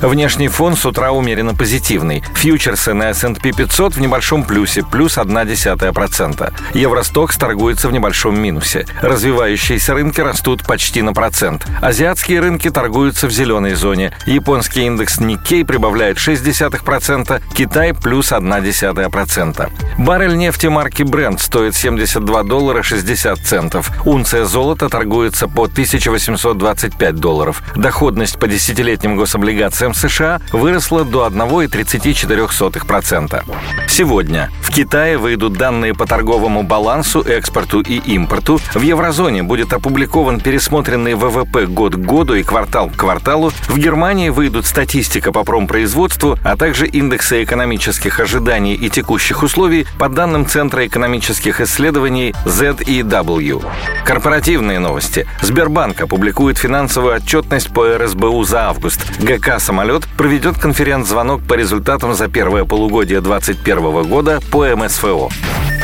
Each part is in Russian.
Внешний фон с утра умеренно позитивный. Фьючерсы на S&P 500 в небольшом плюсе, плюс 0,1%. Евростокс торгуется в небольшом минусе. Развивающиеся рынки растут почти на процент. Азиатские рынки торгуются в зеленой зоне. Японский индекс Nikkei прибавляет 0,6%, Китай плюс 0,1%. Баррель нефти марки Brent стоит 72 доллара 60 центов. Унция золота торгуется по 1825 долларов. Доходность по десятилетним гособлигациям ВВП США выросла до 1,34%. Сегодня в Китае выйдут данные по торговому балансу, экспорту и импорту. В еврозоне будет опубликован пересмотренный ВВП год к году и квартал к кварталу. В Германии выйдут статистика по промпроизводству, а также индексы экономических ожиданий и текущих условий по данным Центра экономических исследований ZEW. Корпоративные новости. Сбербанк опубликует финансовую отчетность по РСБУ за август. ГК самолет проведет конференц-звонок по результатам за первое полугодие 2021 года по МСФО.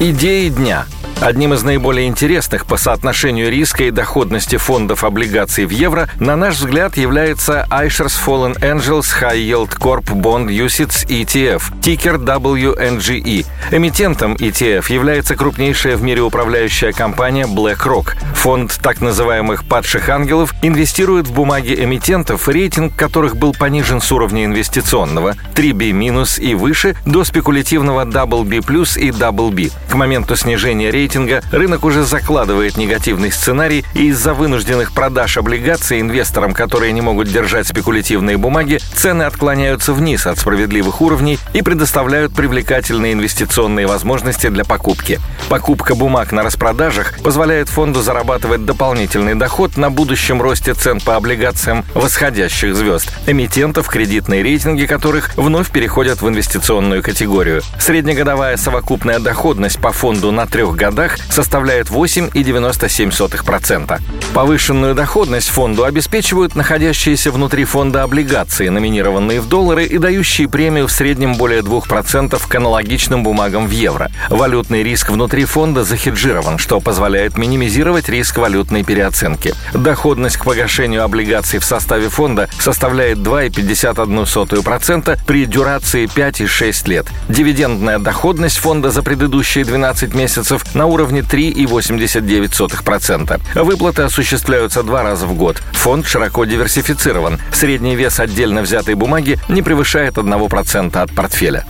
Идеи дня – Одним из наиболее интересных по соотношению риска и доходности фондов облигаций в евро, на наш взгляд, является iShares Fallen Angels High Yield Corp Bond UCITS ETF, тикер WNGE. Эмитентом ETF является крупнейшая в мире управляющая компания BlackRock. Фонд так называемых «падших ангелов» инвестирует в бумаги эмитентов, рейтинг которых был понижен с уровня инвестиционного 3B- и выше до спекулятивного WB+, и WB. К моменту снижения рейтинга рейтинга, рынок уже закладывает негативный сценарий, и из-за вынужденных продаж облигаций инвесторам, которые не могут держать спекулятивные бумаги, цены отклоняются вниз от справедливых уровней и предоставляют привлекательные инвестиционные возможности для покупки. Покупка бумаг на распродажах позволяет фонду зарабатывать дополнительный доход на будущем росте цен по облигациям восходящих звезд, эмитентов, кредитные рейтинги которых вновь переходят в инвестиционную категорию. Среднегодовая совокупная доходность по фонду на трех годах годах составляет 8,97%. Повышенную доходность фонду обеспечивают находящиеся внутри фонда облигации, номинированные в доллары и дающие премию в среднем более 2% к аналогичным бумагам в евро. Валютный риск внутри фонда захеджирован, что позволяет минимизировать риск валютной переоценки. Доходность к погашению облигаций в составе фонда составляет 2,51% при дюрации 5 и 6 лет. Дивидендная доходность фонда за предыдущие 12 месяцев на уровне 3,89%. Выплаты осуществляются два раза в год. Фонд широко диверсифицирован. Средний вес отдельно взятой бумаги не превышает 1% от портфеля.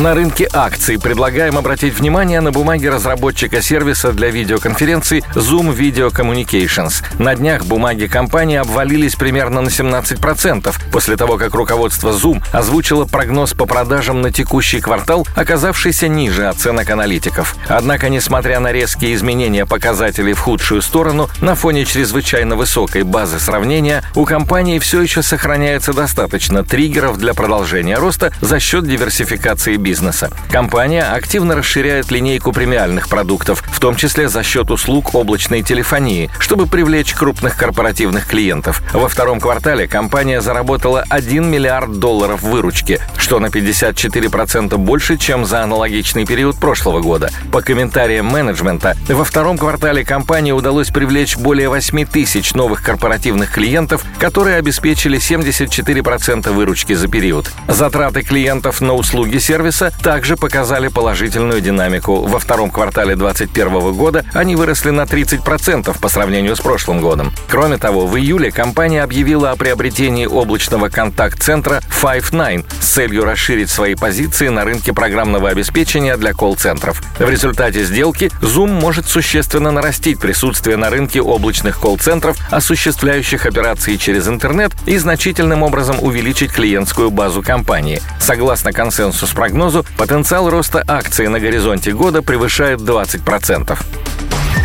На рынке акций предлагаем обратить внимание на бумаги разработчика сервиса для видеоконференций Zoom Video Communications. На днях бумаги компании обвалились примерно на 17% после того, как руководство Zoom озвучило прогноз по продажам на текущий квартал, оказавшийся ниже оценок аналитиков. Однако, несмотря на резкие изменения показателей в худшую сторону, на фоне чрезвычайно высокой базы сравнения у компании все еще сохраняется достаточно триггеров для продолжения роста за счет диверсификации бизнеса бизнеса. Компания активно расширяет линейку премиальных продуктов, в том числе за счет услуг облачной телефонии, чтобы привлечь крупных корпоративных клиентов. Во втором квартале компания заработала 1 миллиард долларов выручки, что на 54% больше, чем за аналогичный период прошлого года. По комментариям менеджмента, во втором квартале компании удалось привлечь более 8 тысяч новых корпоративных клиентов, которые обеспечили 74% выручки за период. Затраты клиентов на услуги сервиса бизнеса также показали положительную динамику. Во втором квартале 2021 года они выросли на 30% по сравнению с прошлым годом. Кроме того, в июле компания объявила о приобретении облачного контакт-центра Five9 с целью расширить свои позиции на рынке программного обеспечения для колл-центров. В результате сделки Zoom может существенно нарастить присутствие на рынке облачных колл-центров, осуществляющих операции через интернет и значительным образом увеличить клиентскую базу компании. Согласно консенсус-прогнозу, прогнозу, потенциал роста акций на горизонте года превышает 20%.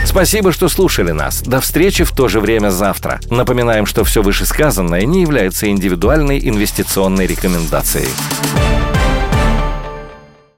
Спасибо, что слушали нас. До встречи в то же время завтра. Напоминаем, что все вышесказанное не является индивидуальной инвестиционной рекомендацией.